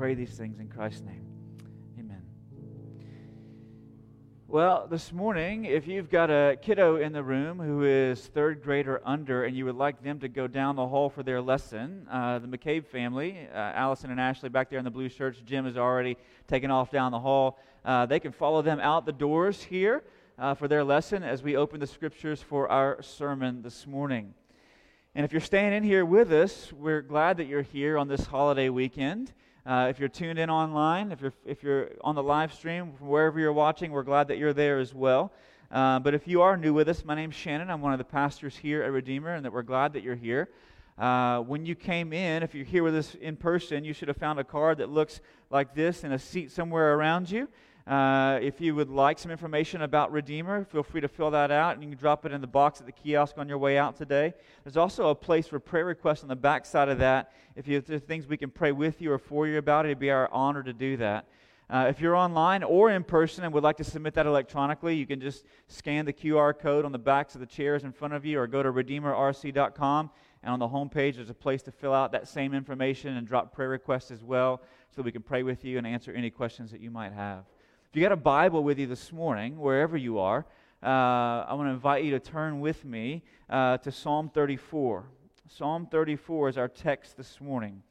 Pray these things in Christ's name. Amen. Well, this morning, if you've got a kiddo in the room who is third grade or under and you would like them to go down the hall for their lesson, uh, the McCabe family, uh, Allison and Ashley back there in the blue shirts, Jim is already taken off down the hall. Uh, they can follow them out the doors here uh, for their lesson as we open the scriptures for our sermon this morning. And if you're staying in here with us, we're glad that you're here on this holiday weekend. Uh, if you're tuned in online, if you're, if you're on the live stream, wherever you're watching, we're glad that you're there as well. Uh, but if you are new with us, my name's Shannon. I'm one of the pastors here at Redeemer, and that we're glad that you're here. Uh, when you came in, if you're here with us in person, you should have found a card that looks like this in a seat somewhere around you. Uh, if you would like some information about Redeemer, feel free to fill that out and you can drop it in the box at the kiosk on your way out today. There's also a place for prayer requests on the back side of that. If, you, if there's things we can pray with you or for you about it, it'd be our honor to do that. Uh, if you're online or in person and would like to submit that electronically, you can just scan the QR code on the backs of the chairs in front of you or go to redeemerrc.com. And on the homepage, there's a place to fill out that same information and drop prayer requests as well so we can pray with you and answer any questions that you might have. If you got a Bible with you this morning, wherever you are, uh, I want to invite you to turn with me uh, to Psalm 34. Psalm 34 is our text this morning.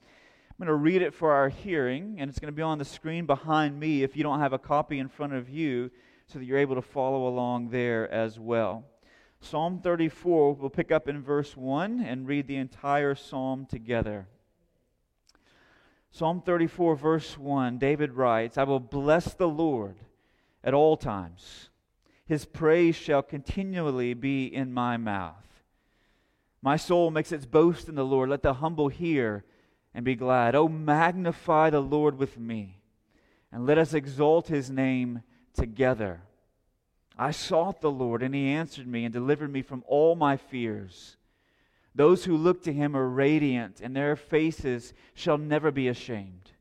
I'm going to read it for our hearing, and it's going to be on the screen behind me if you don't have a copy in front of you, so that you're able to follow along there as well. Psalm 34, we'll pick up in verse 1 and read the entire psalm together. Psalm 34, verse 1, David writes, I will bless the Lord at all times. His praise shall continually be in my mouth. My soul makes its boast in the Lord. Let the humble hear and be glad. Oh, magnify the Lord with me, and let us exalt his name together. I sought the Lord, and he answered me and delivered me from all my fears. Those who look to him are radiant, and their faces shall never be ashamed.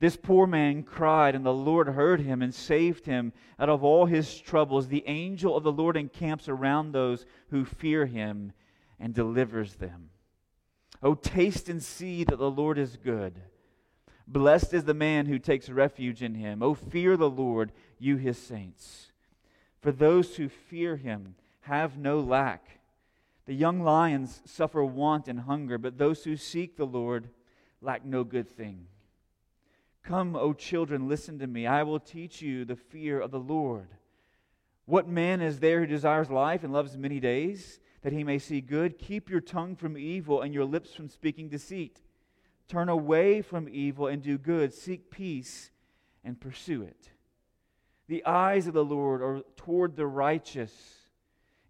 This poor man cried, and the Lord heard him and saved him out of all his troubles. The angel of the Lord encamps around those who fear him and delivers them. Oh, taste and see that the Lord is good. Blessed is the man who takes refuge in him. Oh, fear the Lord, you his saints. For those who fear him have no lack. The young lions suffer want and hunger, but those who seek the Lord lack no good thing. Come, O children, listen to me. I will teach you the fear of the Lord. What man is there who desires life and loves many days, that he may see good? Keep your tongue from evil and your lips from speaking deceit. Turn away from evil and do good. Seek peace and pursue it. The eyes of the Lord are toward the righteous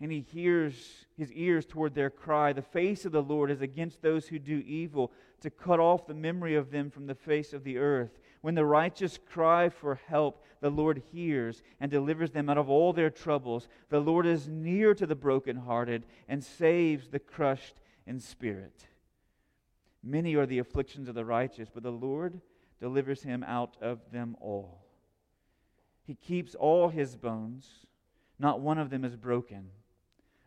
and he hears his ears toward their cry. The face of the Lord is against those who do evil, to cut off the memory of them from the face of the earth. When the righteous cry for help, the Lord hears and delivers them out of all their troubles. The Lord is near to the brokenhearted and saves the crushed in spirit. Many are the afflictions of the righteous, but the Lord delivers him out of them all. He keeps all his bones, not one of them is broken.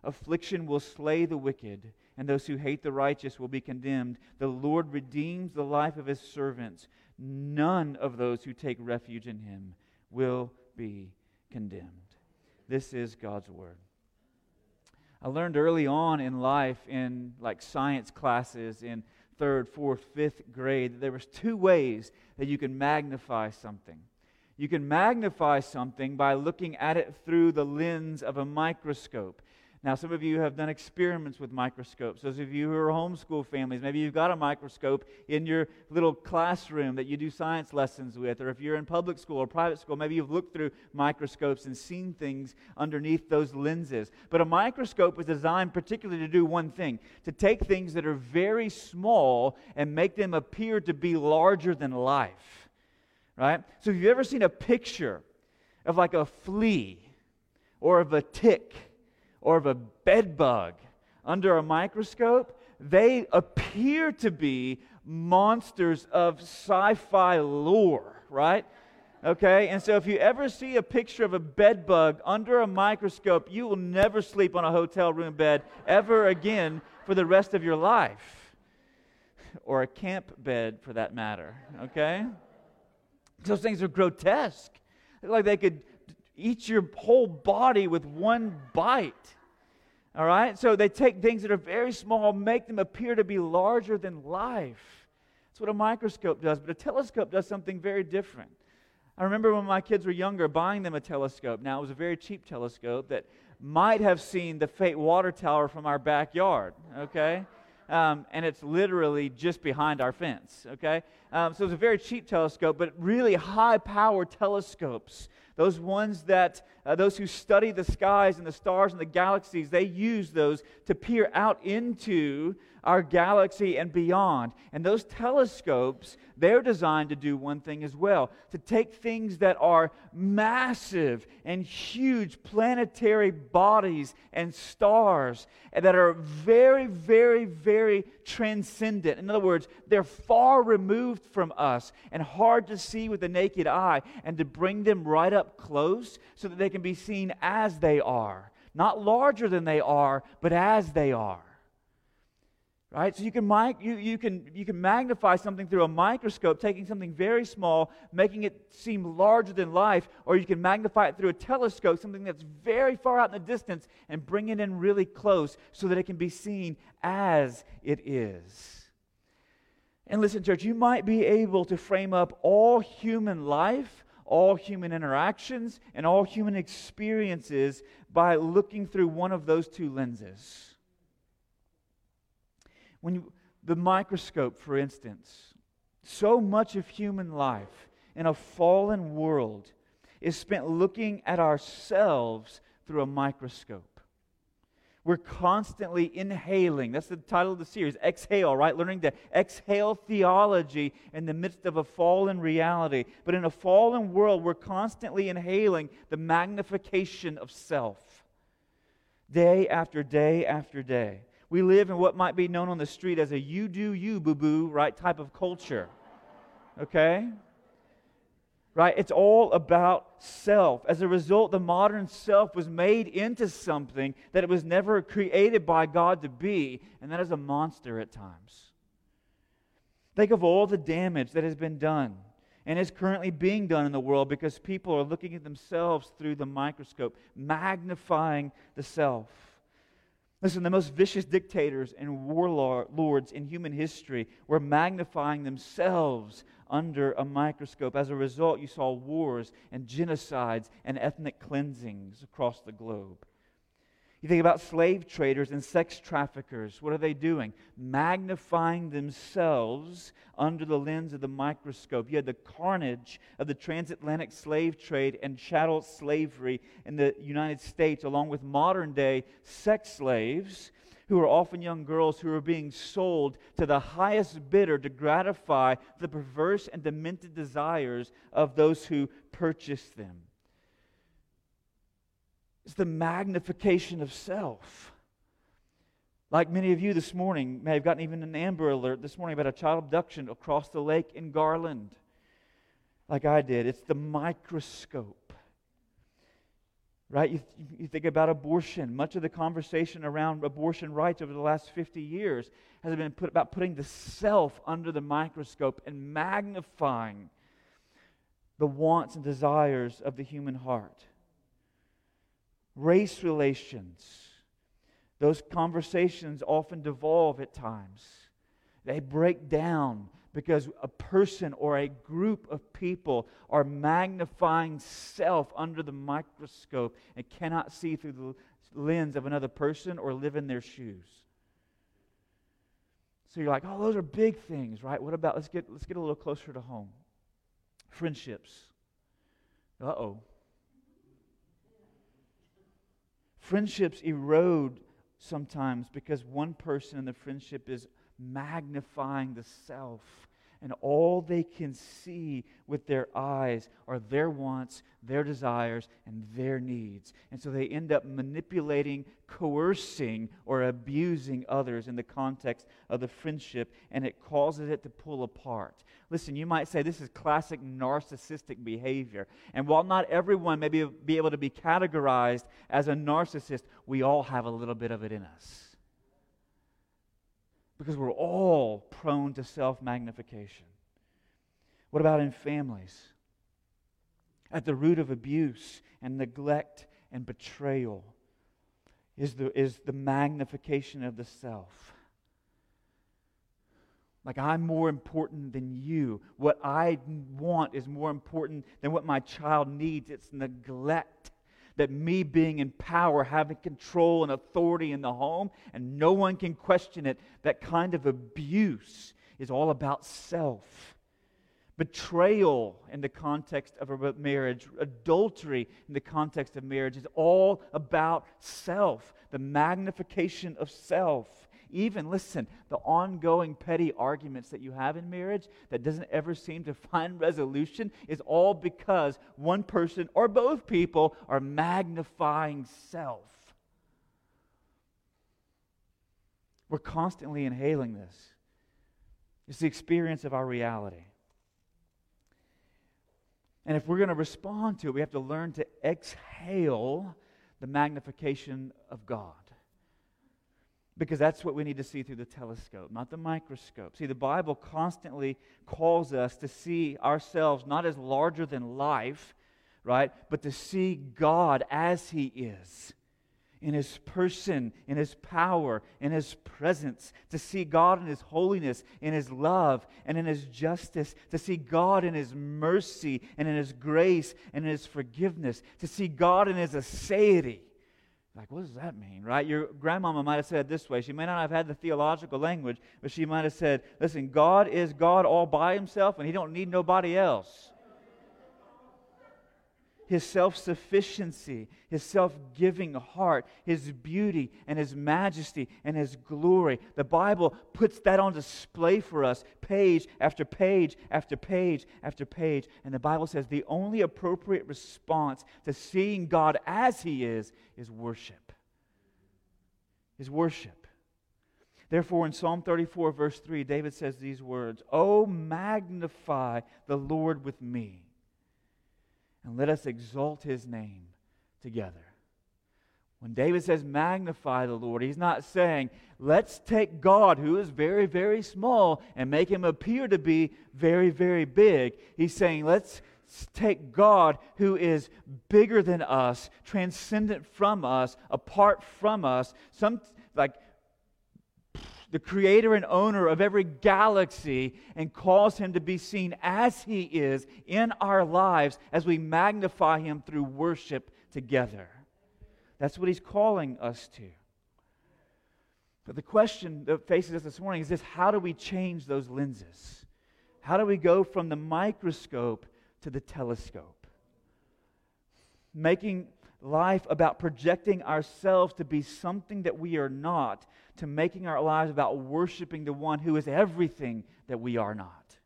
Affliction will slay the wicked, and those who hate the righteous will be condemned. The Lord redeems the life of his servants. None of those who take refuge in him will be condemned. This is God's word. I learned early on in life in like science classes in third, fourth, fifth grade that there was two ways that you can magnify something. You can magnify something by looking at it through the lens of a microscope. Now, some of you have done experiments with microscopes. Those of you who are homeschool families, maybe you've got a microscope in your little classroom that you do science lessons with. Or if you're in public school or private school, maybe you've looked through microscopes and seen things underneath those lenses. But a microscope is designed particularly to do one thing to take things that are very small and make them appear to be larger than life. Right? So, if you've ever seen a picture of like a flea or of a tick, or of a bed bug under a microscope, they appear to be monsters of sci fi lore, right? Okay, and so if you ever see a picture of a bed bug under a microscope, you will never sleep on a hotel room bed ever again for the rest of your life. or a camp bed for that matter, okay? Those things are grotesque. Like they could eat your whole body with one bite. All right? So they take things that are very small, make them appear to be larger than life. That's what a microscope does. But a telescope does something very different. I remember when my kids were younger buying them a telescope. Now, it was a very cheap telescope that might have seen the Fate water tower from our backyard, okay? Um, and it's literally just behind our fence, okay? Um, so it's a very cheap telescope, but really high power telescopes those ones that, uh, those who study the skies and the stars and the galaxies, they use those to peer out into our galaxy and beyond. And those telescopes, they're designed to do one thing as well to take things that are massive and huge planetary bodies and stars that are very, very, very transcendent. In other words, they're far removed from us and hard to see with the naked eye, and to bring them right up close so that they can be seen as they are. Not larger than they are, but as they are right? So you can, you, you, can, you can magnify something through a microscope taking something very small making it seem larger than life or you can magnify it through a telescope something that's very far out in the distance and bring it in really close so that it can be seen as it is. And listen church you might be able to frame up all human life all human interactions and all human experiences by looking through one of those two lenses when you, the microscope, for instance, so much of human life in a fallen world is spent looking at ourselves through a microscope. We're constantly inhaling. That's the title of the series, Exhale, right? Learning to exhale theology in the midst of a fallen reality. But in a fallen world, we're constantly inhaling the magnification of self. Day after day after day. We live in what might be known on the street as a you do you, boo boo, right, type of culture. Okay? Right? It's all about self. As a result, the modern self was made into something that it was never created by God to be, and that is a monster at times. Think of all the damage that has been done and is currently being done in the world because people are looking at themselves through the microscope, magnifying the self. Listen, the most vicious dictators and warlords in human history were magnifying themselves under a microscope. As a result, you saw wars and genocides and ethnic cleansings across the globe. You think about slave traders and sex traffickers. What are they doing? Magnifying themselves under the lens of the microscope. You had the carnage of the transatlantic slave trade and chattel slavery in the United States, along with modern day sex slaves who are often young girls who are being sold to the highest bidder to gratify the perverse and demented desires of those who purchase them. It's the magnification of self. Like many of you this morning may have gotten even an Amber Alert this morning about a child abduction across the lake in Garland, like I did. It's the microscope. Right? You, you think about abortion. Much of the conversation around abortion rights over the last 50 years has been put about putting the self under the microscope and magnifying the wants and desires of the human heart race relations. Those conversations often devolve at times. They break down because a person or a group of people are magnifying self under the microscope and cannot see through the lens of another person or live in their shoes. So you're like, oh, those are big things, right? What about let's get let's get a little closer to home. Friendships. Uh oh. Friendships erode sometimes because one person in the friendship is magnifying the self and all they can see with their eyes are their wants, their desires, and their needs. And so they end up manipulating, coercing, or abusing others in the context of the friendship, and it causes it to pull apart. Listen, you might say this is classic narcissistic behavior. And while not everyone may be, be able to be categorized as a narcissist, we all have a little bit of it in us. Because we're all prone to self magnification. What about in families? At the root of abuse and neglect and betrayal is the, is the magnification of the self. Like, I'm more important than you. What I want is more important than what my child needs. It's neglect. That me being in power, having control and authority in the home, and no one can question it, that kind of abuse is all about self. Betrayal in the context of a marriage, adultery in the context of marriage is all about self, the magnification of self. Even, listen, the ongoing petty arguments that you have in marriage that doesn't ever seem to find resolution is all because one person or both people are magnifying self. We're constantly inhaling this. It's the experience of our reality. And if we're going to respond to it, we have to learn to exhale the magnification of God. Because that's what we need to see through the telescope, not the microscope. See, the Bible constantly calls us to see ourselves not as larger than life, right? But to see God as He is in his person, in his power, in his presence, to see God in his holiness, in his love, and in his justice, to see God in his mercy, and in his grace, and in his forgiveness, to see God in his aseity. Like, what does that mean, right? Your grandmama might have said this way. She may not have had the theological language, but she might have said, listen, God is God all by himself, and he don't need nobody else his self sufficiency, his self giving heart, his beauty and his majesty and his glory. The Bible puts that on display for us, page after page after page after page. And the Bible says the only appropriate response to seeing God as he is is worship. Is worship. Therefore, in Psalm 34, verse 3, David says these words Oh, magnify the Lord with me and let us exalt his name together. When David says magnify the Lord, he's not saying, let's take God, who is very, very small, and make him appear to be very, very big. He's saying, let's take God, who is bigger than us, transcendent from us, apart from us, some like the creator and owner of every galaxy, and cause him to be seen as he is in our lives as we magnify him through worship together. That's what he's calling us to. But the question that faces us this morning is this how do we change those lenses? How do we go from the microscope to the telescope? Making life about projecting ourselves to be something that we are not, to making our lives about worshiping the one who is everything that we are not.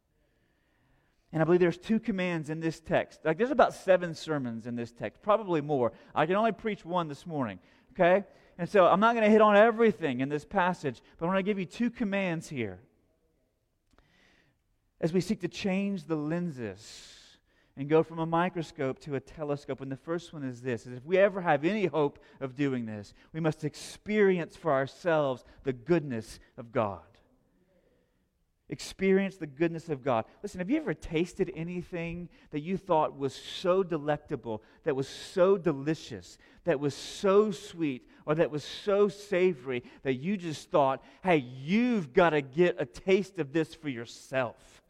And I believe there's two commands in this text. Like there's about seven sermons in this text, probably more. I can only preach one this morning, okay? And so I'm not going to hit on everything in this passage, but I'm going to give you two commands here. As we seek to change the lenses and go from a microscope to a telescope. And the first one is this is if we ever have any hope of doing this, we must experience for ourselves the goodness of God. Experience the goodness of God. Listen, have you ever tasted anything that you thought was so delectable, that was so delicious, that was so sweet, or that was so savory that you just thought, hey, you've got to get a taste of this for yourself?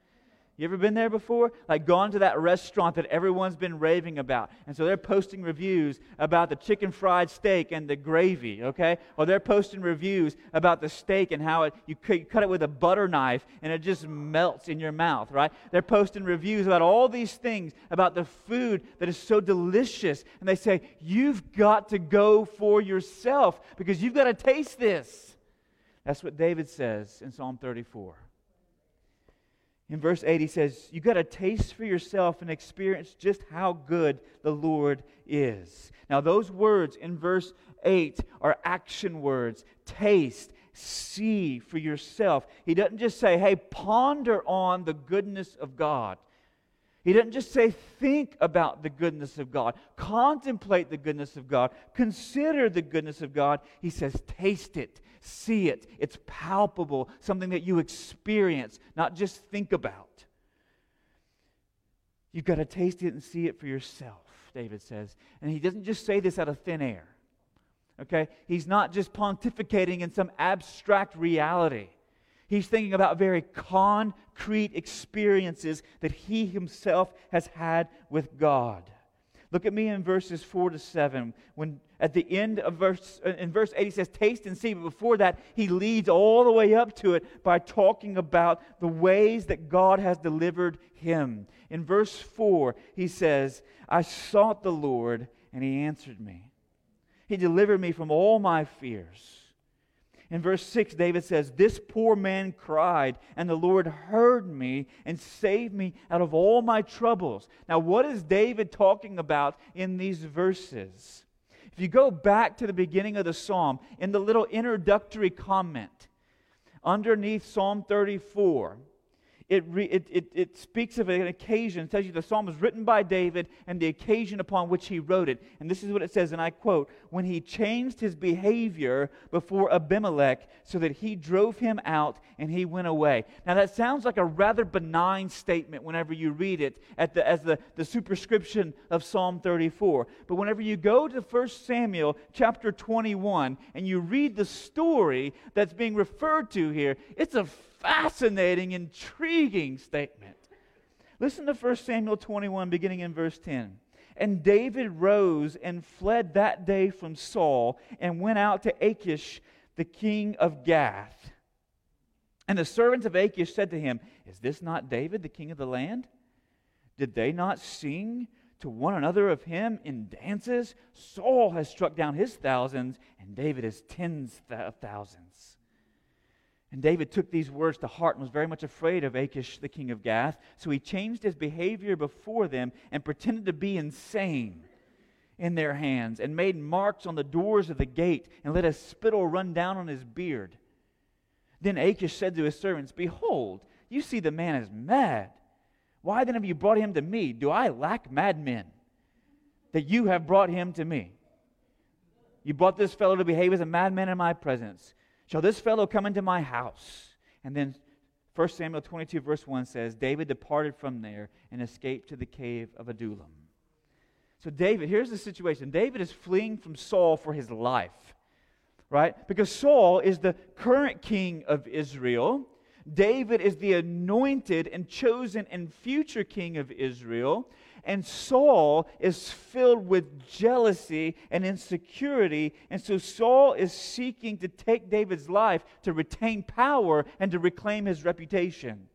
You ever been there before? Like gone to that restaurant that everyone's been raving about. And so they're posting reviews about the chicken fried steak and the gravy, okay? Or they're posting reviews about the steak and how it, you cut it with a butter knife and it just melts in your mouth, right? They're posting reviews about all these things, about the food that is so delicious. And they say, you've got to go for yourself because you've got to taste this. That's what David says in Psalm 34. In verse 8, he says, You got to taste for yourself and experience just how good the Lord is. Now, those words in verse 8 are action words taste, see for yourself. He doesn't just say, Hey, ponder on the goodness of God. He doesn't just say, think about the goodness of God, contemplate the goodness of God, consider the goodness of God. He says, taste it, see it. It's palpable, something that you experience, not just think about. You've got to taste it and see it for yourself, David says. And he doesn't just say this out of thin air. Okay? He's not just pontificating in some abstract reality. He's thinking about very concrete experiences that he himself has had with God. Look at me in verses 4 to 7. When at the end of verse uh, in verse 8 he says, taste and see, but before that, he leads all the way up to it by talking about the ways that God has delivered him. In verse 4, he says, I sought the Lord, and he answered me. He delivered me from all my fears. In verse 6, David says, This poor man cried, and the Lord heard me and saved me out of all my troubles. Now, what is David talking about in these verses? If you go back to the beginning of the psalm, in the little introductory comment underneath Psalm 34, it, re, it, it, it, speaks of an occasion, it tells you the psalm was written by David and the occasion upon which he wrote it. And this is what it says, and I quote When he changed his behavior before Abimelech so that he drove him out and he went away. Now, that sounds like a rather benign statement whenever you read it at the, as the, the superscription of Psalm 34. But whenever you go to 1 Samuel chapter 21 and you read the story that's being referred to here, it's a fascinating, intriguing statement. Listen to 1 Samuel 21, beginning in verse 10. And David rose and fled that day from Saul and went out to Achish, the king of Gath. And the servants of Achish said to him, Is this not David, the king of the land? Did they not sing to one another of him in dances? Saul has struck down his thousands, and David his tens of thousands. And David took these words to heart and was very much afraid of Achish, the king of Gath. So he changed his behavior before them and pretended to be insane in their hands and made marks on the doors of the gate and let a spittle run down on his beard. Then Achish said to his servants, Behold, you see the man is mad. Why then have you brought him to me? Do I lack madmen that you have brought him to me? You brought this fellow to behave as a madman in my presence. Shall this fellow come into my house? And then 1 Samuel 22, verse 1 says, David departed from there and escaped to the cave of Adullam. So, David, here's the situation David is fleeing from Saul for his life, right? Because Saul is the current king of Israel. David is the anointed and chosen and future king of Israel. And Saul is filled with jealousy and insecurity. And so Saul is seeking to take David's life to retain power and to reclaim his reputation.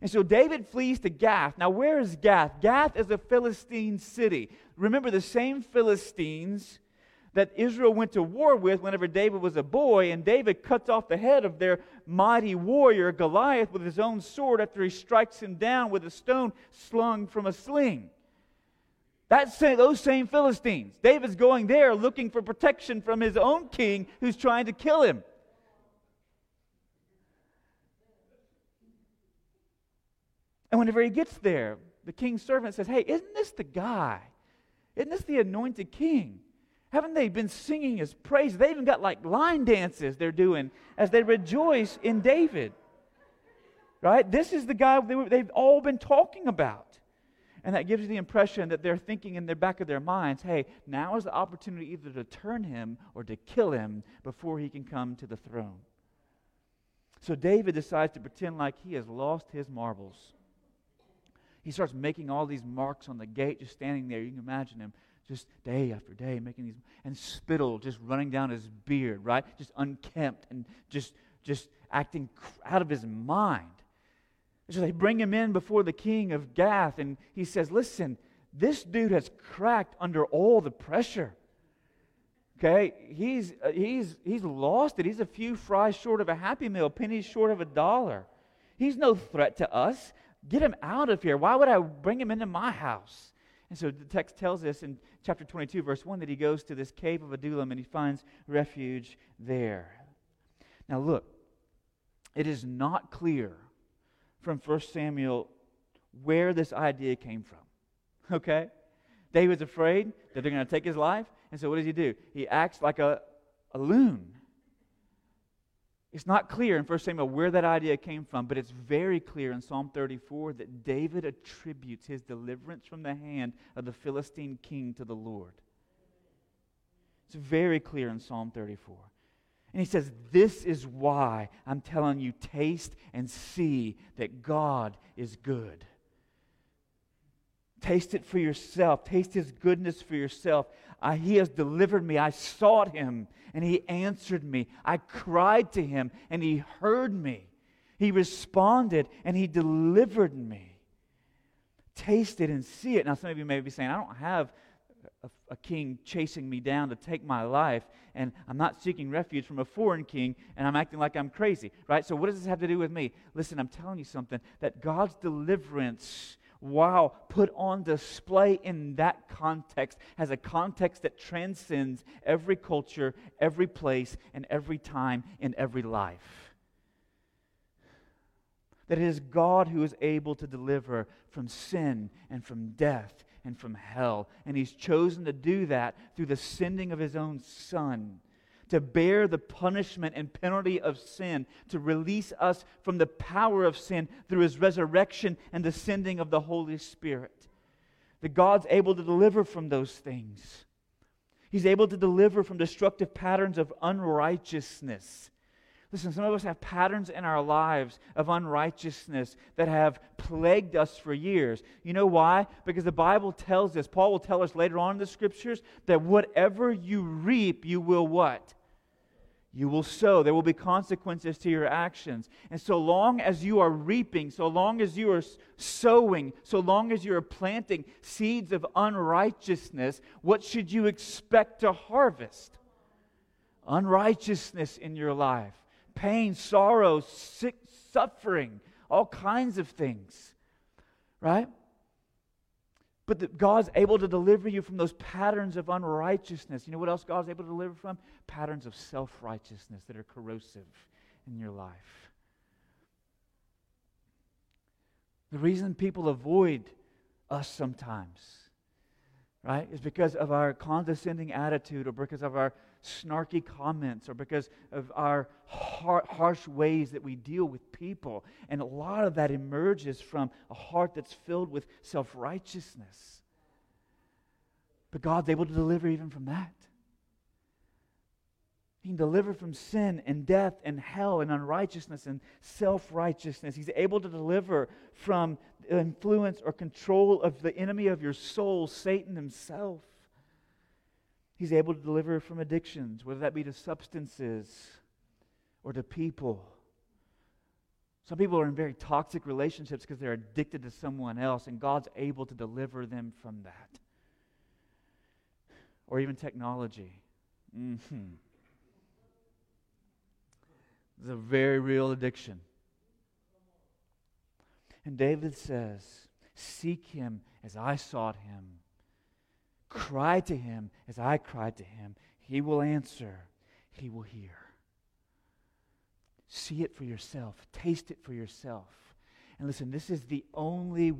And so David flees to Gath. Now, where is Gath? Gath is a Philistine city. Remember, the same Philistines that Israel went to war with whenever David was a boy, and David cuts off the head of their mighty warrior, Goliath, with his own sword after he strikes him down with a stone slung from a sling. That's those same Philistines. David's going there looking for protection from his own king who's trying to kill him. And whenever he gets there, the king's servant says, Hey, isn't this the guy? Isn't this the anointed king? Haven't they been singing his praise? They even got like line dances they're doing as they rejoice in David. Right? This is the guy they they've all been talking about. And that gives you the impression that they're thinking in the back of their minds hey, now is the opportunity either to turn him or to kill him before he can come to the throne. So David decides to pretend like he has lost his marbles. He starts making all these marks on the gate, just standing there. You can imagine him just day after day making these and spittle just running down his beard right? Just unkempt and just just acting out of his mind. So they bring him in before the king of gath and he says listen this dude has cracked under all the pressure. Okay? He's uh, he's he's lost it. He's a few fries short of a happy meal pennies short of a dollar. He's no threat to us. Get him out of here. Why would i bring him into my house and so the text tells us in chapter 22, verse 1, that he goes to this cave of Adullam and he finds refuge there. Now, look, it is not clear from 1 Samuel where this idea came from. Okay? David's afraid that they're going to take his life. And so what does he do? He acts like a, a loon. It's not clear in 1 Samuel where that idea came from, but it's very clear in Psalm 34 that David attributes his deliverance from the hand of the Philistine king to the Lord. It's very clear in Psalm 34. And he says, This is why I'm telling you, taste and see that God is good. Taste it for yourself. Taste his goodness for yourself. I, he has delivered me. I sought him, and he answered me. I cried to him, and he heard me. He responded, and he delivered me. Taste it and see it. Now, some of you may be saying, I don't have a, a, king chasing me down to take my life, and I'm not seeking refuge from a foreign king, and I'm acting like I'm crazy, right? So, what does this have to do with me? Listen, I'm telling you something that God's deliverance wow, put on display in that context has a context that transcends every culture, every place, and every time in every life. That it is God who is able to deliver from sin and from death and from hell. And He's chosen to do that through the sending of His own Son to bear the punishment and penalty of sin, to release us from the power of sin through his resurrection and the sending of the Holy Spirit. That God's able to deliver from those things. He's able to deliver from destructive patterns of unrighteousness. Listen, some of us have patterns in our lives of unrighteousness that have plagued us for years. You know why? Because the Bible tells us, Paul will tell us later on in the scriptures, that whatever you reap, you will what? You will sow. There will be consequences to your actions. And so long as you are reaping, so long as you are sowing, so long as you are planting seeds of unrighteousness, what should you expect to harvest? Unrighteousness in your life, pain, sorrow, sick, suffering, all kinds of things. Right? But that God's able to deliver you from those patterns of unrighteousness. You know what else God's able to deliver from? Patterns of self righteousness that are corrosive in your life. The reason people avoid us sometimes, right, is because of our condescending attitude or because of our snarky comments or because of our har- harsh ways that we deal with people. And a lot of that emerges from a heart that's filled with self righteousness. But God's able to deliver even from that. He can deliver from sin and death and hell and unrighteousness and self righteousness. He's able to deliver from influence or control of the enemy of your soul, Satan himself. He's able to deliver from addictions, whether that be to substances or to people. Some people are in very toxic relationships because they're addicted to someone else, and God's able to deliver them from that. Or even technology. Mm-hmm. It's a very real addiction. And David says, Seek him as I sought him. Cry to him as I cried to him. He will answer, he will hear. See it for yourself, taste it for yourself. And listen, this is the only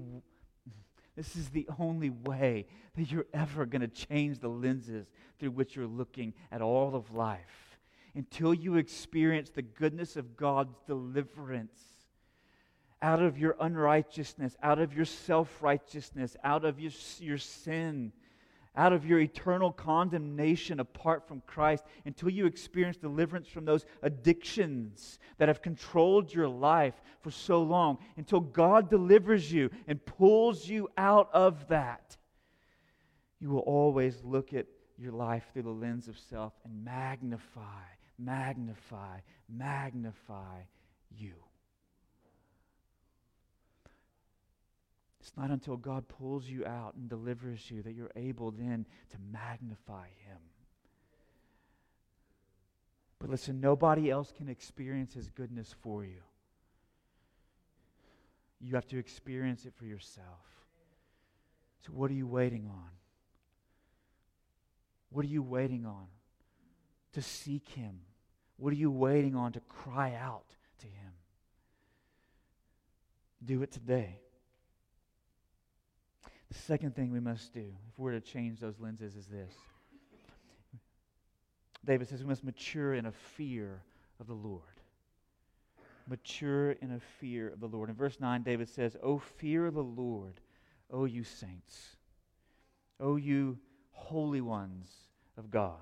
this is the only way that you're ever going to change the lenses through which you're looking at all of life until you experience the goodness of God's deliverance out of your unrighteousness, out of your self righteousness, out of your, your sin out of your eternal condemnation apart from Christ until you experience deliverance from those addictions that have controlled your life for so long, until God delivers you and pulls you out of that. You will always look at your life through the lens of self and magnify, magnify, magnify you. It's not until God pulls you out and delivers you that you're able then to magnify Him. But listen, nobody else can experience His goodness for you. You have to experience it for yourself. So, what are you waiting on? What are you waiting on? To seek Him. What are you waiting on to cry out to Him? Do it today. Second thing we must do, if we're to change those lenses, is this. David says we must mature in a fear of the Lord. Mature in a fear of the Lord. In verse 9, David says, O fear the Lord, O you saints, O you holy ones of God.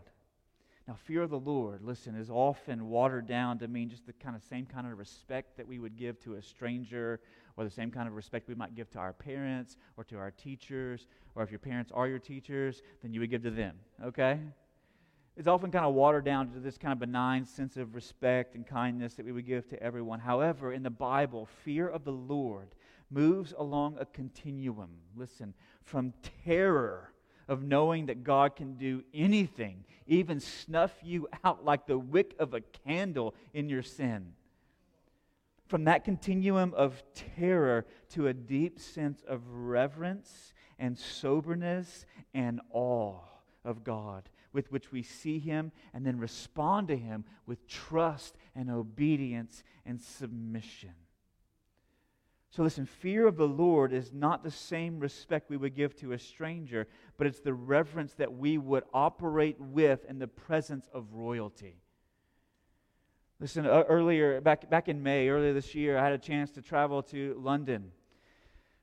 Now, fear of the Lord, listen, is often watered down to mean just the kind of same kind of respect that we would give to a stranger, or the same kind of respect we might give to our parents or to our teachers, or if your parents are your teachers, then you would give to them, okay? It's often kind of watered down to this kind of benign sense of respect and kindness that we would give to everyone. However, in the Bible, fear of the Lord moves along a continuum, listen, from terror of knowing that God can do anything, even snuff you out like the wick of a candle in your sin. From that continuum of terror to a deep sense of reverence and soberness and awe of God, with which we see Him and then respond to Him with trust and obedience and submission. So, listen, fear of the Lord is not the same respect we would give to a stranger, but it's the reverence that we would operate with in the presence of royalty. Listen, uh, earlier, back, back in May, earlier this year, I had a chance to travel to London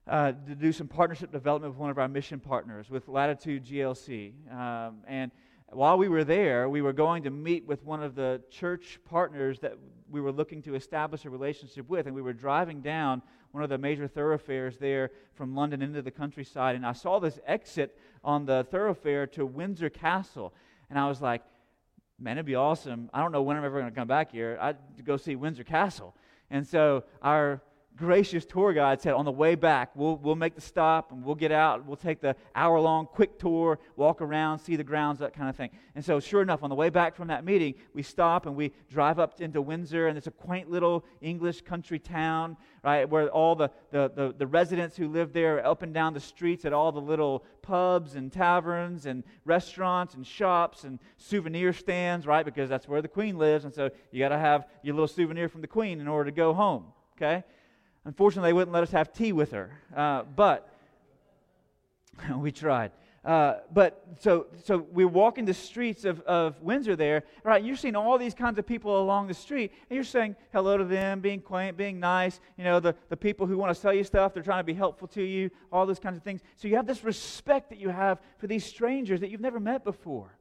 uh, to do some partnership development with one of our mission partners, with Latitude GLC. Um, and while we were there, we were going to meet with one of the church partners that we were looking to establish a relationship with. And we were driving down one of the major thoroughfares there from London into the countryside. And I saw this exit on the thoroughfare to Windsor Castle. And I was like, man, it'd be awesome. I don't know when I'm ever going to come back here. I'd go see Windsor Castle. And so our gracious tour guide said, on the way back, we'll, we'll make the stop and we'll get out. We'll take the hour long quick tour, walk around, see the grounds, that kind of thing. And so, sure enough, on the way back from that meeting, we stop and we drive up into Windsor, and it's a quaint little English country town, right, where all the, the, the, the residents who live there up and down the streets at all the little pubs and taverns and restaurants and shops and souvenir stands, right, because that's where the queen lives. And so, you got to have your little souvenir from the queen in order to go home, okay? Unfortunately, they wouldn't let us have tea with her, uh, but we tried. Uh, but so, so we're walking the streets of, of Windsor there, right? You're seeing all these kinds of people along the street, and you're saying hello to them, being quaint, being nice. You know, the, the people who want to sell you stuff, they're trying to be helpful to you, all those kinds of things. So you have this respect that you have for these strangers that you've never met before.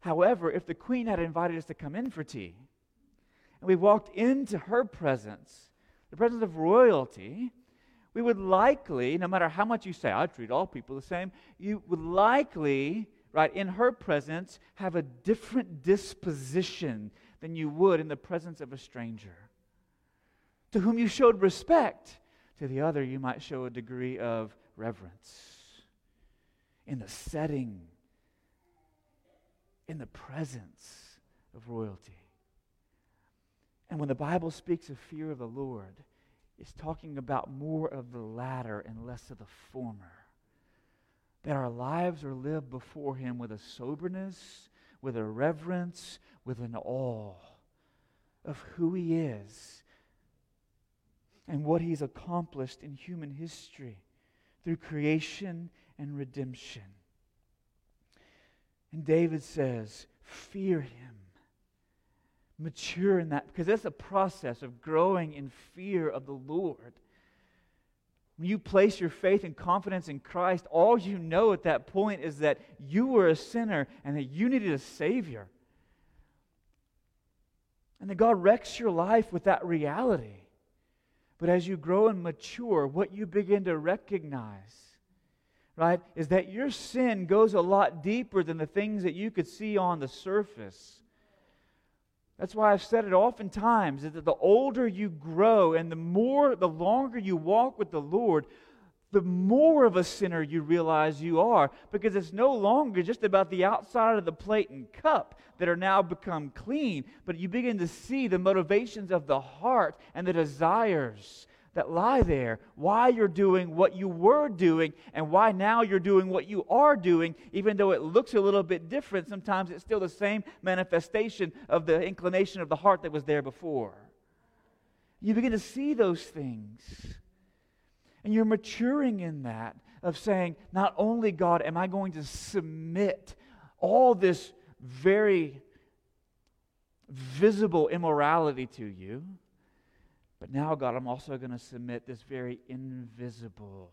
However, if the queen had invited us to come in for tea, and we walked into her presence, the presence of royalty, we would likely, no matter how much you say, I treat all people the same, you would likely, right, in her presence, have a different disposition than you would in the presence of a stranger. To whom you showed respect, to the other, you might show a degree of reverence. In the setting, in the presence of royalty. And when the Bible speaks of fear of the Lord, it's talking about more of the latter and less of the former. That our lives are lived before Him with a soberness, with a reverence, with an awe of who He is and what He's accomplished in human history through creation and redemption. And David says, Fear Him mature in that because that's a process of growing in fear of the Lord. When you place your faith and confidence in Christ, all you know at that point is that you were a sinner and that you needed a Savior. And that God wrecks your life with that reality. But as you grow and mature, what you begin to recognize, right, is that your sin goes a lot deeper than the things that you could see on the surface. That's why I've said it oftentimes is that the older you grow and the more, the longer you walk with the Lord, the more of a sinner you realize you are. Because it's no longer just about the outside of the plate and cup that are now become clean, but you begin to see the motivations of the heart and the desires that lie there, why you're doing what you were doing, and why now you're doing what you are doing, even though it looks a little bit different. Sometimes it's still the same manifestation of the inclination of the heart that was there before. You begin to see those things. And you're maturing in that of saying, not only, God, am I going to submit all this very visible immorality to you, but now, God, I'm also going to submit this very invisible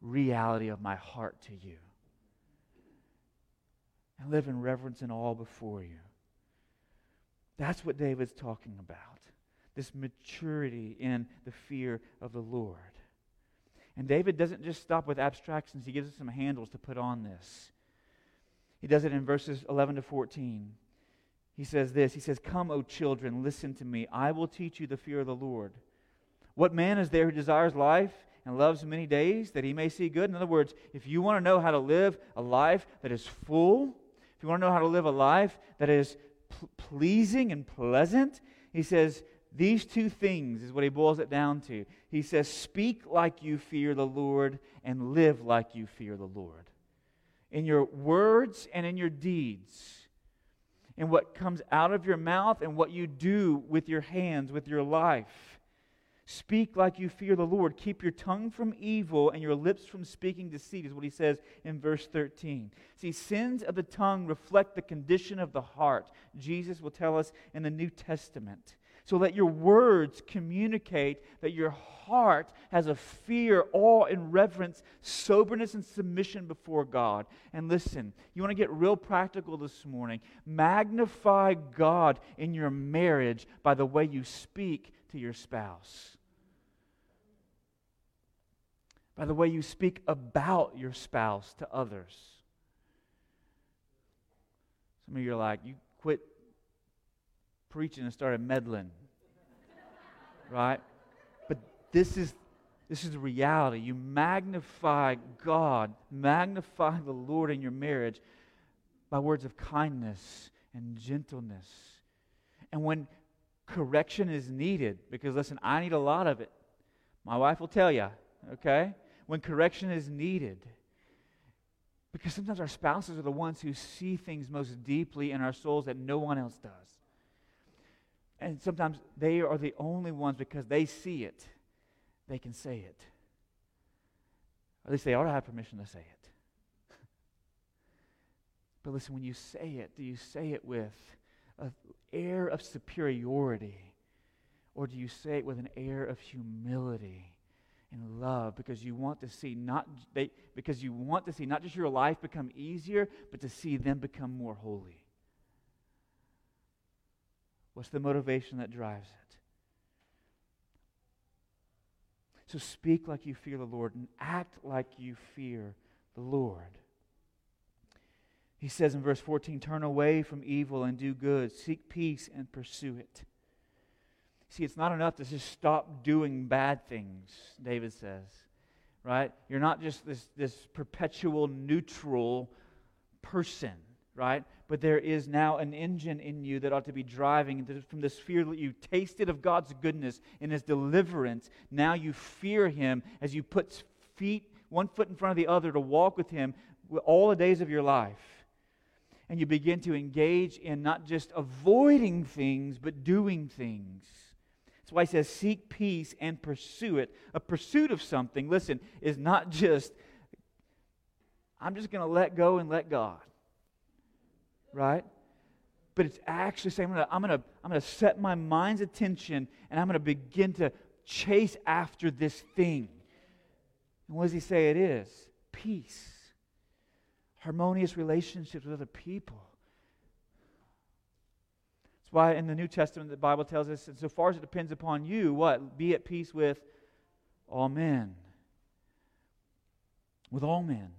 reality of my heart to you and live in reverence and awe before you. That's what David's talking about this maturity in the fear of the Lord. And David doesn't just stop with abstractions, he gives us some handles to put on this. He does it in verses 11 to 14. He says this He says, Come, O children, listen to me. I will teach you the fear of the Lord. What man is there who desires life and loves many days that he may see good? In other words, if you want to know how to live a life that is full, if you want to know how to live a life that is pleasing and pleasant, he says, these two things is what he boils it down to. He says, Speak like you fear the Lord and live like you fear the Lord. In your words and in your deeds and what comes out of your mouth and what you do with your hands, with your life. Speak like you fear the Lord. Keep your tongue from evil and your lips from speaking deceit, is what he says in verse 13. See, sins of the tongue reflect the condition of the heart. Jesus will tell us in the New Testament. So let your words communicate that your heart has a fear, awe, and reverence, soberness, and submission before God. And listen, you want to get real practical this morning. Magnify God in your marriage by the way you speak to your spouse, by the way you speak about your spouse to others. Some of you are like, you quit preaching and started meddling. right? But this is this is the reality. You magnify God, magnify the Lord in your marriage by words of kindness and gentleness. And when correction is needed, because listen, I need a lot of it. My wife will tell you, okay? When correction is needed, because sometimes our spouses are the ones who see things most deeply in our souls that no one else does. And sometimes they are the only ones because they see it, they can say it. Or at least they ought to have permission to say it. but listen, when you say it, do you say it with an air of superiority? Or do you say it with an air of humility and love because you want to see not they, because you want to see not just your life become easier, but to see them become more holy? What's the motivation that drives it? So speak like you fear the Lord and act like you fear the Lord. He says in verse 14, Turn away from evil and do good, seek peace and pursue it. See, it's not enough to just stop doing bad things, David says, right? You're not just this, this perpetual neutral person right? But there is now an engine in you that ought to be driving from this fear that you tasted of God's goodness and His deliverance. Now you fear Him as you put feet, one foot in front of the other, to walk with Him all the days of your life. And you begin to engage in not just avoiding things, but doing things. That's why he says, seek peace and pursue it. A pursuit of something, listen, is not just, I'm just going to let go and let God right? But it's actually saying, I'm going to I'm gonna, I'm gonna set my mind's attention and I'm going to begin to chase after this thing. And what does he say it is? Peace, harmonious relationships with other people. That's why in the New Testament, the Bible tells us, and so far as it depends upon you, what? Be at peace with all men. With all men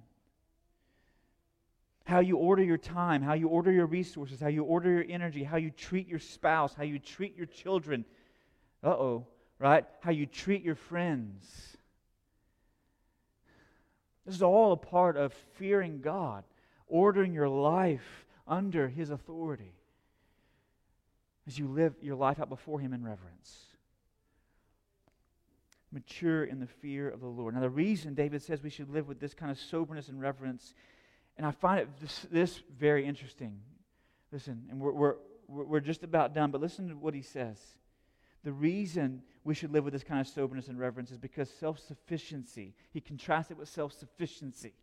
how you order your time, how you order your resources, how you order your energy, how you treat your spouse, how you treat your children. Uh oh, right? How you treat your friends. This is all a part of fearing God, ordering your life under His authority as you live your life out before Him in reverence. Mature in the fear of the Lord. Now, the reason David says we should live with this kind of soberness and reverence and I find it this, this very interesting. Listen, and we're, we're, we're just about done, but listen to what he says. The reason we should live with this kind of soberness and reverence is because self sufficiency, he contrasts it with self sufficiency.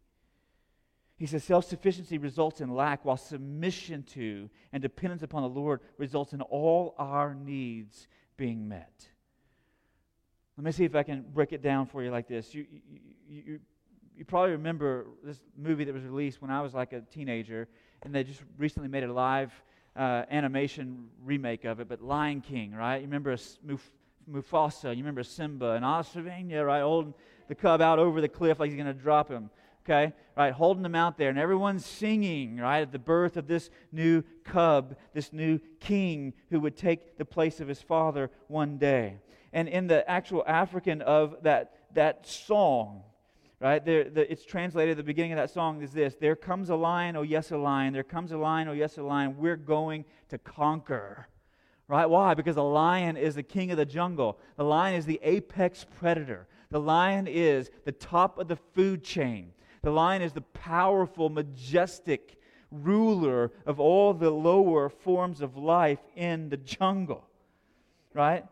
He says self sufficiency results in lack, while submission to and dependence upon the Lord results in all our needs being met. Let me see if I can break it down for you like this. You, you, you, you probably remember this movie that was released when I was like a teenager, and they just recently made a live uh, animation remake of it, but Lion King, right? You remember Muf- Mufasa, you remember Simba, and Osvania, right? Holding the cub out over the cliff like he's going to drop him, okay? Right? Holding him out there, and everyone's singing, right? At the birth of this new cub, this new king who would take the place of his father one day. And in the actual African of that, that song, right? The, it's translated at the beginning of that song is this There comes a lion, oh yes, a lion. There comes a lion, oh yes, a lion. We're going to conquer. Right? Why? Because a lion is the king of the jungle. The lion is the apex predator. The lion is the top of the food chain. The lion is the powerful, majestic ruler of all the lower forms of life in the jungle. Right?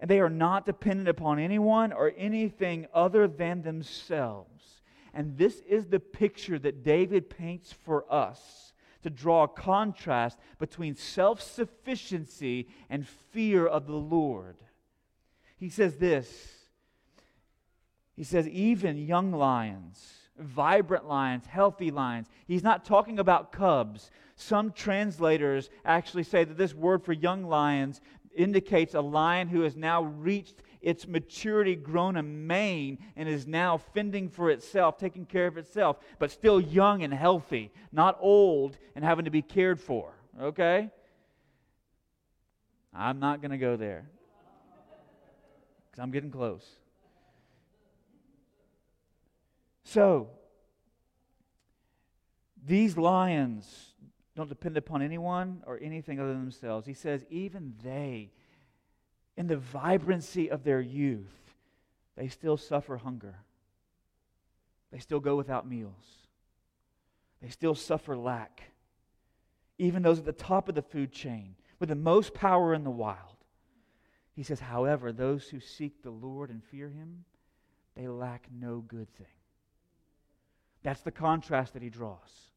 and they are not dependent upon anyone or anything other than themselves. And this is the picture that David paints for us to draw a contrast between self sufficiency and fear of the Lord. He says this He says, even young lions, vibrant lions, healthy lions, he's not talking about cubs. Some translators actually say that this word for young lions indicates a lion who has now reached its maturity, grown a mane, and is now fending for itself, taking care of itself, but still young and healthy, not old and having to be cared for. Okay? I'm not going to go there because I'm getting close. So, these lions don't depend upon anyone or anything other than themselves. He says, even they, in the vibrancy of their youth, they still suffer hunger. They still go without meals. They still suffer lack. Even those at the top of the food chain, with the most power in the wild. He says, however, those who seek the Lord and fear him, they lack no good thing. That's the contrast that he draws.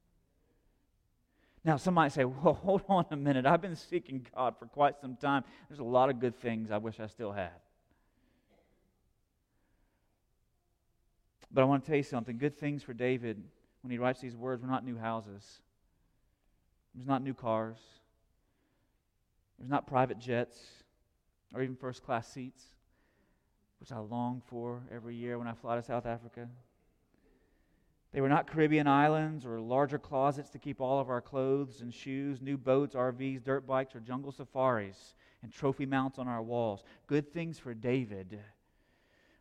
Now, some might say, well, hold on a minute. I've been seeking God for quite some time. There's a lot of good things I wish I still had. But I want to tell you something. Good things for David when he writes these words were not new houses, it was not new cars, it was not private jets or even first class seats, which I long for every year when I fly to South Africa. They were not Caribbean islands or larger closets to keep all of our clothes and shoes, new boats, RVs, dirt bikes, or jungle safaris and trophy mounts on our walls. Good things for David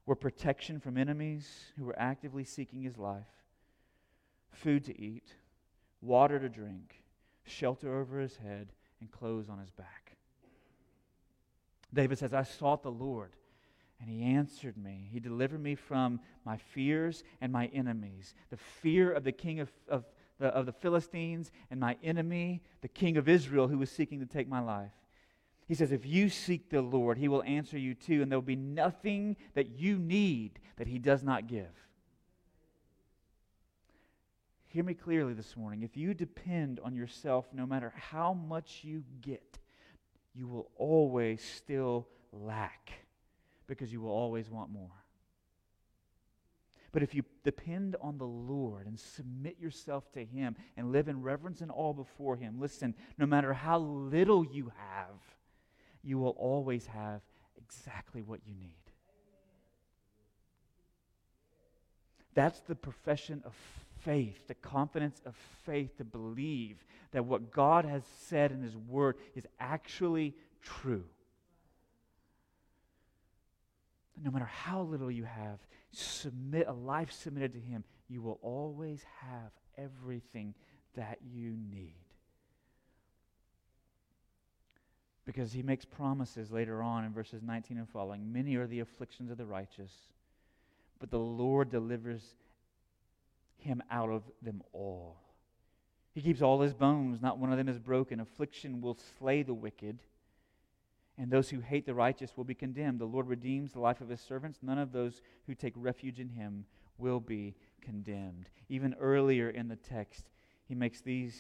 were protection from enemies who were actively seeking his life, food to eat, water to drink, shelter over his head, and clothes on his back. David says, I sought the Lord and he answered me. He delivered me from my fears and my enemies. The fear of the king of, of, the, of the Philistines and my enemy, the king of Israel, who was seeking to take my life. He says, If you seek the Lord, he will answer you too, and there will be nothing that you need that he does not give. Hear me clearly this morning. If you depend on yourself, no matter how much you get, you will always still lack because you will always want more. But if you depend on the Lord and submit yourself to Him and live in reverence and awe before Him, listen, no matter how little you have, you will always have exactly what you need. That's the profession of faith, the confidence of faith to believe that what God has said in His Word is actually true no matter how little you have, submit a life submitted to Him, you will always have everything that you need. Because He makes promises later on in verses 19 and following. Many are the afflictions of the righteous, but the Lord delivers him out of them all. He keeps all his bones, not one of them is broken. Affliction will slay the wicked And those who hate the righteous will be condemned. The Lord redeems the life of his servants. None of those who take refuge in him will be condemned. Even earlier in the text, he makes these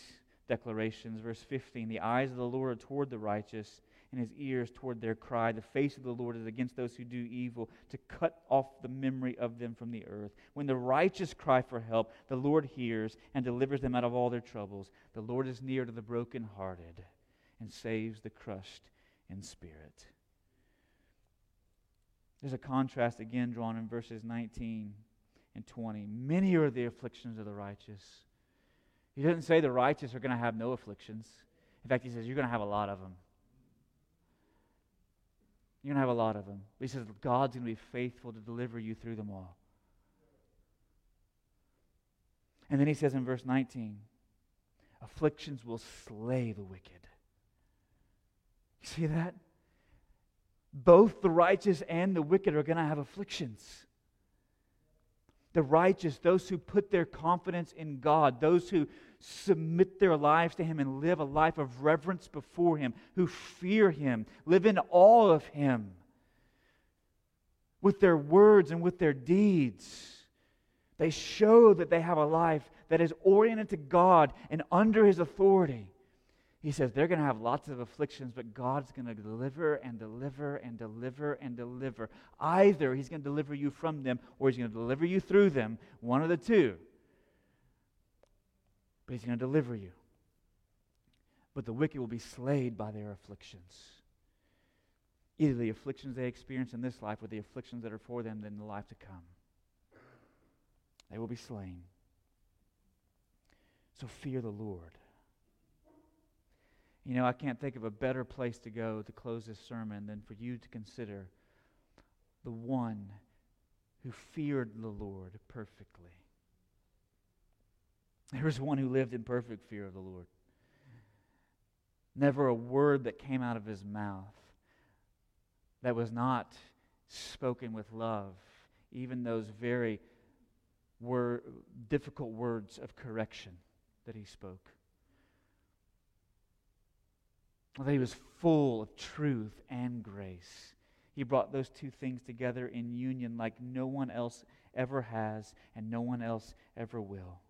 declarations. Verse 15 The eyes of the Lord are toward the righteous, and his ears toward their cry. The face of the Lord is against those who do evil, to cut off the memory of them from the earth. When the righteous cry for help, the Lord hears and delivers them out of all their troubles. The Lord is near to the brokenhearted and saves the crushed spirit. There's a contrast again drawn in verses 19 and 20. Many are the afflictions of the righteous. He doesn't say the righteous are going to have no afflictions. In fact, he says you're going to have a lot of them. You're going to have a lot of them. But he says God's going to be faithful to deliver you through them all. And then he says in verse 19, afflictions will slay the wicked. You see that? Both the righteous and the wicked are going to have afflictions. The righteous, those who put their confidence in God, those who submit their lives to Him and live a life of reverence before Him, who fear Him, live in awe of Him with their words and with their deeds. They show that they have a life that is oriented to God and under His authority. He says they're going to have lots of afflictions, but God's going to deliver and deliver and deliver and deliver. Either He's going to deliver you from them or He's going to deliver you through them, one of the two. But He's going to deliver you. But the wicked will be slayed by their afflictions. Either the afflictions they experience in this life or the afflictions that are for them in the life to come. They will be slain. So fear the Lord. You know, I can't think of a better place to go to close this sermon than for you to consider the one who feared the Lord perfectly. There was one who lived in perfect fear of the Lord. Never a word that came out of his mouth that was not spoken with love, even those very difficult words of correction that he spoke that he was full of truth and grace. He brought those two things together in union like no one else ever has and no one else ever will.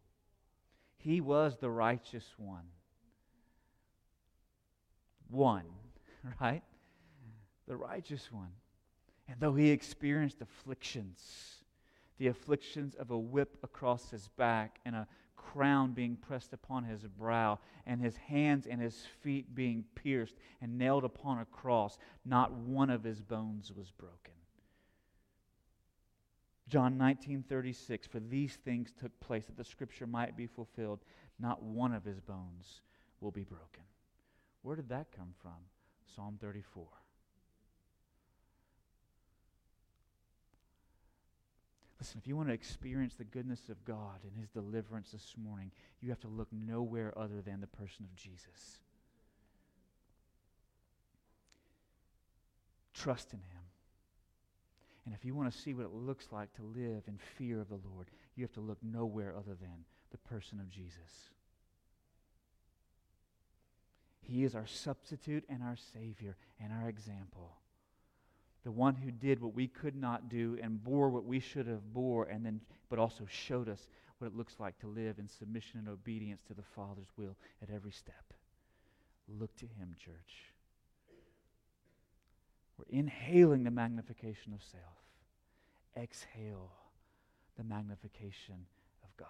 He was the righteous one. One, right? The righteous one. And though he experienced afflictions, the afflictions of a whip across his back and a crown being pressed upon his brow, and his hands and his feet being pierced and nailed upon a cross, not one of his bones was broken. John 19:36 For these things took place that the scripture might be fulfilled not one of his bones will be broken. Where did that come from? Psalm 34. Listen, if you want to experience the goodness of God and His deliverance this morning, you have to look nowhere other than the person of Jesus. Trust in Him. And if you want to see what it looks like to live in fear of the Lord, you have to look nowhere other than the person of Jesus. He is our substitute and our Savior and our example the one who did what we could not do and bore what we should have bore and then but also showed us what it looks like to live in submission and obedience to the father's will at every step. Look to him church. We're inhaling the magnification of self. Exhale the magnification of god.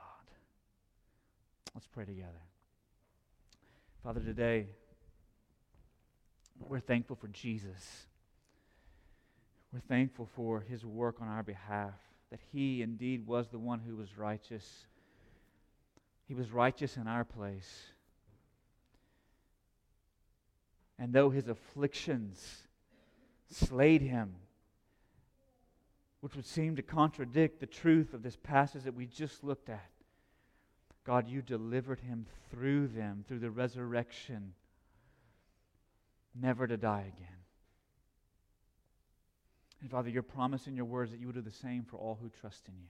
Let's pray together. Father today we're thankful for jesus we're thankful for his work on our behalf, that he indeed was the one who was righteous. He was righteous in our place. And though his afflictions slayed him, which would seem to contradict the truth of this passage that we just looked at, God, you delivered him through them, through the resurrection, never to die again. And Father, your promise in your words that you would do the same for all who trust in you.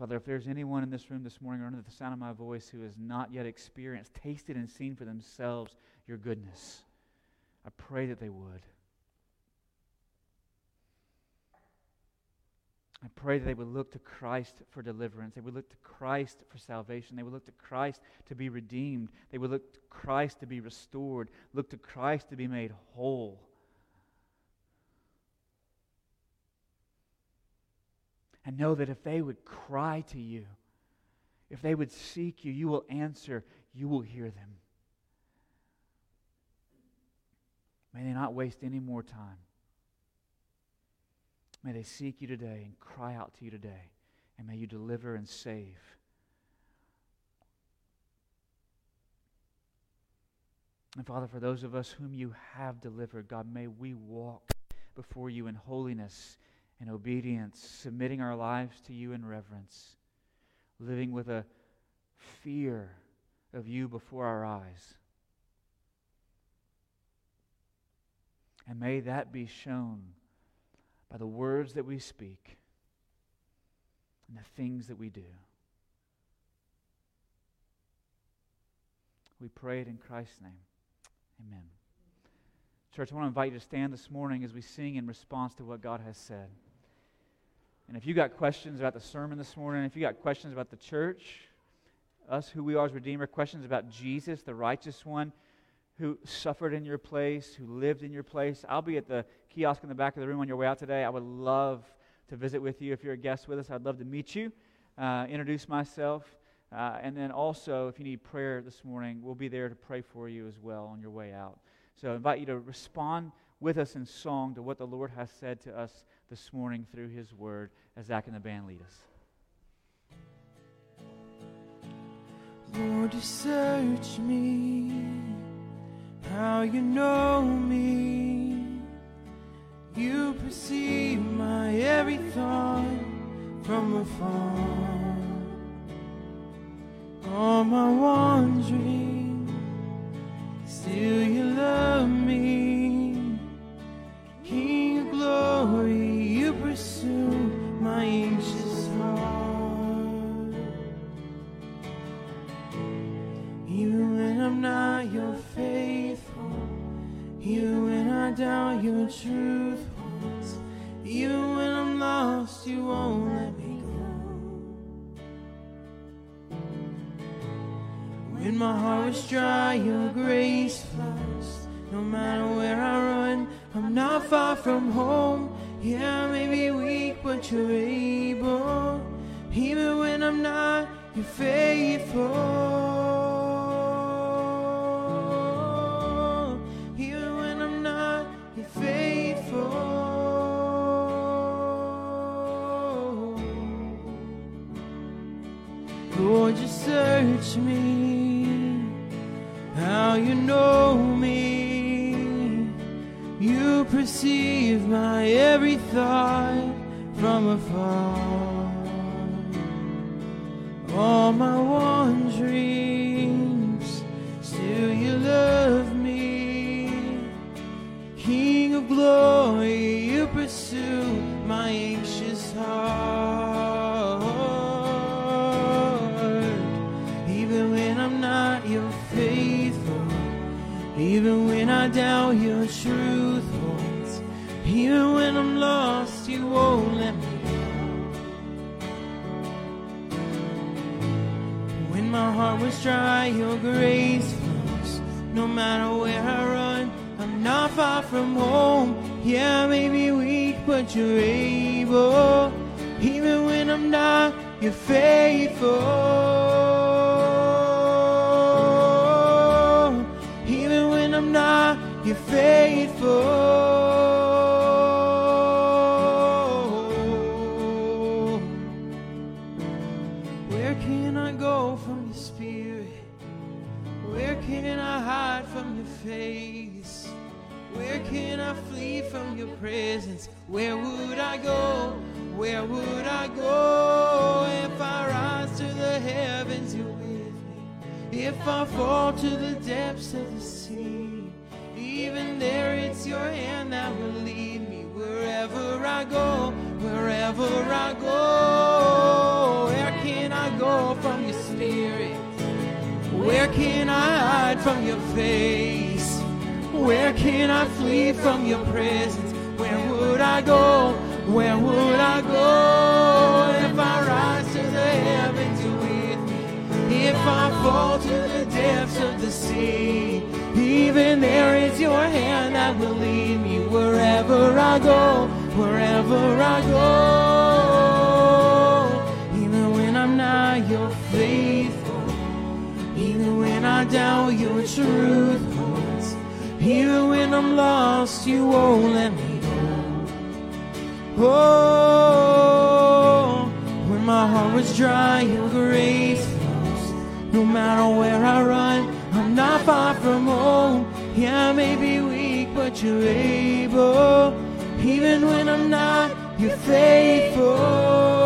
Father, if there's anyone in this room this morning or under the sound of my voice who has not yet experienced, tasted, and seen for themselves your goodness, I pray that they would. I pray that they would look to Christ for deliverance. They would look to Christ for salvation. They would look to Christ to be redeemed. They would look to Christ to be restored. Look to Christ to be made whole. And know that if they would cry to you, if they would seek you, you will answer, you will hear them. May they not waste any more time. May they seek you today and cry out to you today. And may you deliver and save. And Father, for those of us whom you have delivered, God, may we walk before you in holiness and obedience, submitting our lives to you in reverence, living with a fear of you before our eyes. And may that be shown by the words that we speak and the things that we do. We pray it in Christ's name. Amen. Church, I want to invite you to stand this morning as we sing in response to what God has said. And if you got questions about the sermon this morning, if you got questions about the church, us, who we are as Redeemer, questions about Jesus, the righteous one, who suffered in your place, who lived in your place. I'll be at the kiosk in the back of the room on your way out today. I would love to visit with you if you're a guest with us. I'd love to meet you, uh, introduce myself. Uh, and then also, if you need prayer this morning, we'll be there to pray for you as well on your way out. So I invite you to respond with us in song to what the Lord has said to us this morning through His Word as Zach and the band lead us. Lord, you search me how you know me. You perceive my every thought from afar. All my wandering, still you love me. King of glory, you pursue my anxious I your truth once, even when I'm lost, you won't let me go. When my heart was dry, your grace flows. No matter where I run, I'm not far from home. Yeah, I may be weak, but you're able. Even when I'm not, you're faithful. Me, how you know me. You perceive my every thought from afar. All my wanderings, still you love me. King of glory, even when I'm lost, you won't let me go. When my heart was dry, your grace flows. No matter where I run, I'm not far from home. Yeah, I may be weak, but you're able. Even when I'm not, you're faithful. Even when I'm not, you're faithful. Where can I go from your spirit? Where can I hide from your face? Where can I flee from your presence? Where would I go? Where would I go if I rise to the heavens? You're with me. If I fall to the depths of the sea, even there it's your hand that will lead me wherever I go. Wherever I go, can I hide from your face? Where can I flee from your presence? Where would I go? Where would I go if I rise to the heavens with me? If I fall to the depths of the sea, even there is your hand that will lead me wherever I go, wherever I go. Even when I'm not your when I doubt your truth holds, even when I'm lost, you won't let me go. Oh, when my heart was dry, your grace flows. No matter where I run, I'm not far from home. Yeah, I may be weak, but you're able. Even when I'm not, you're faithful.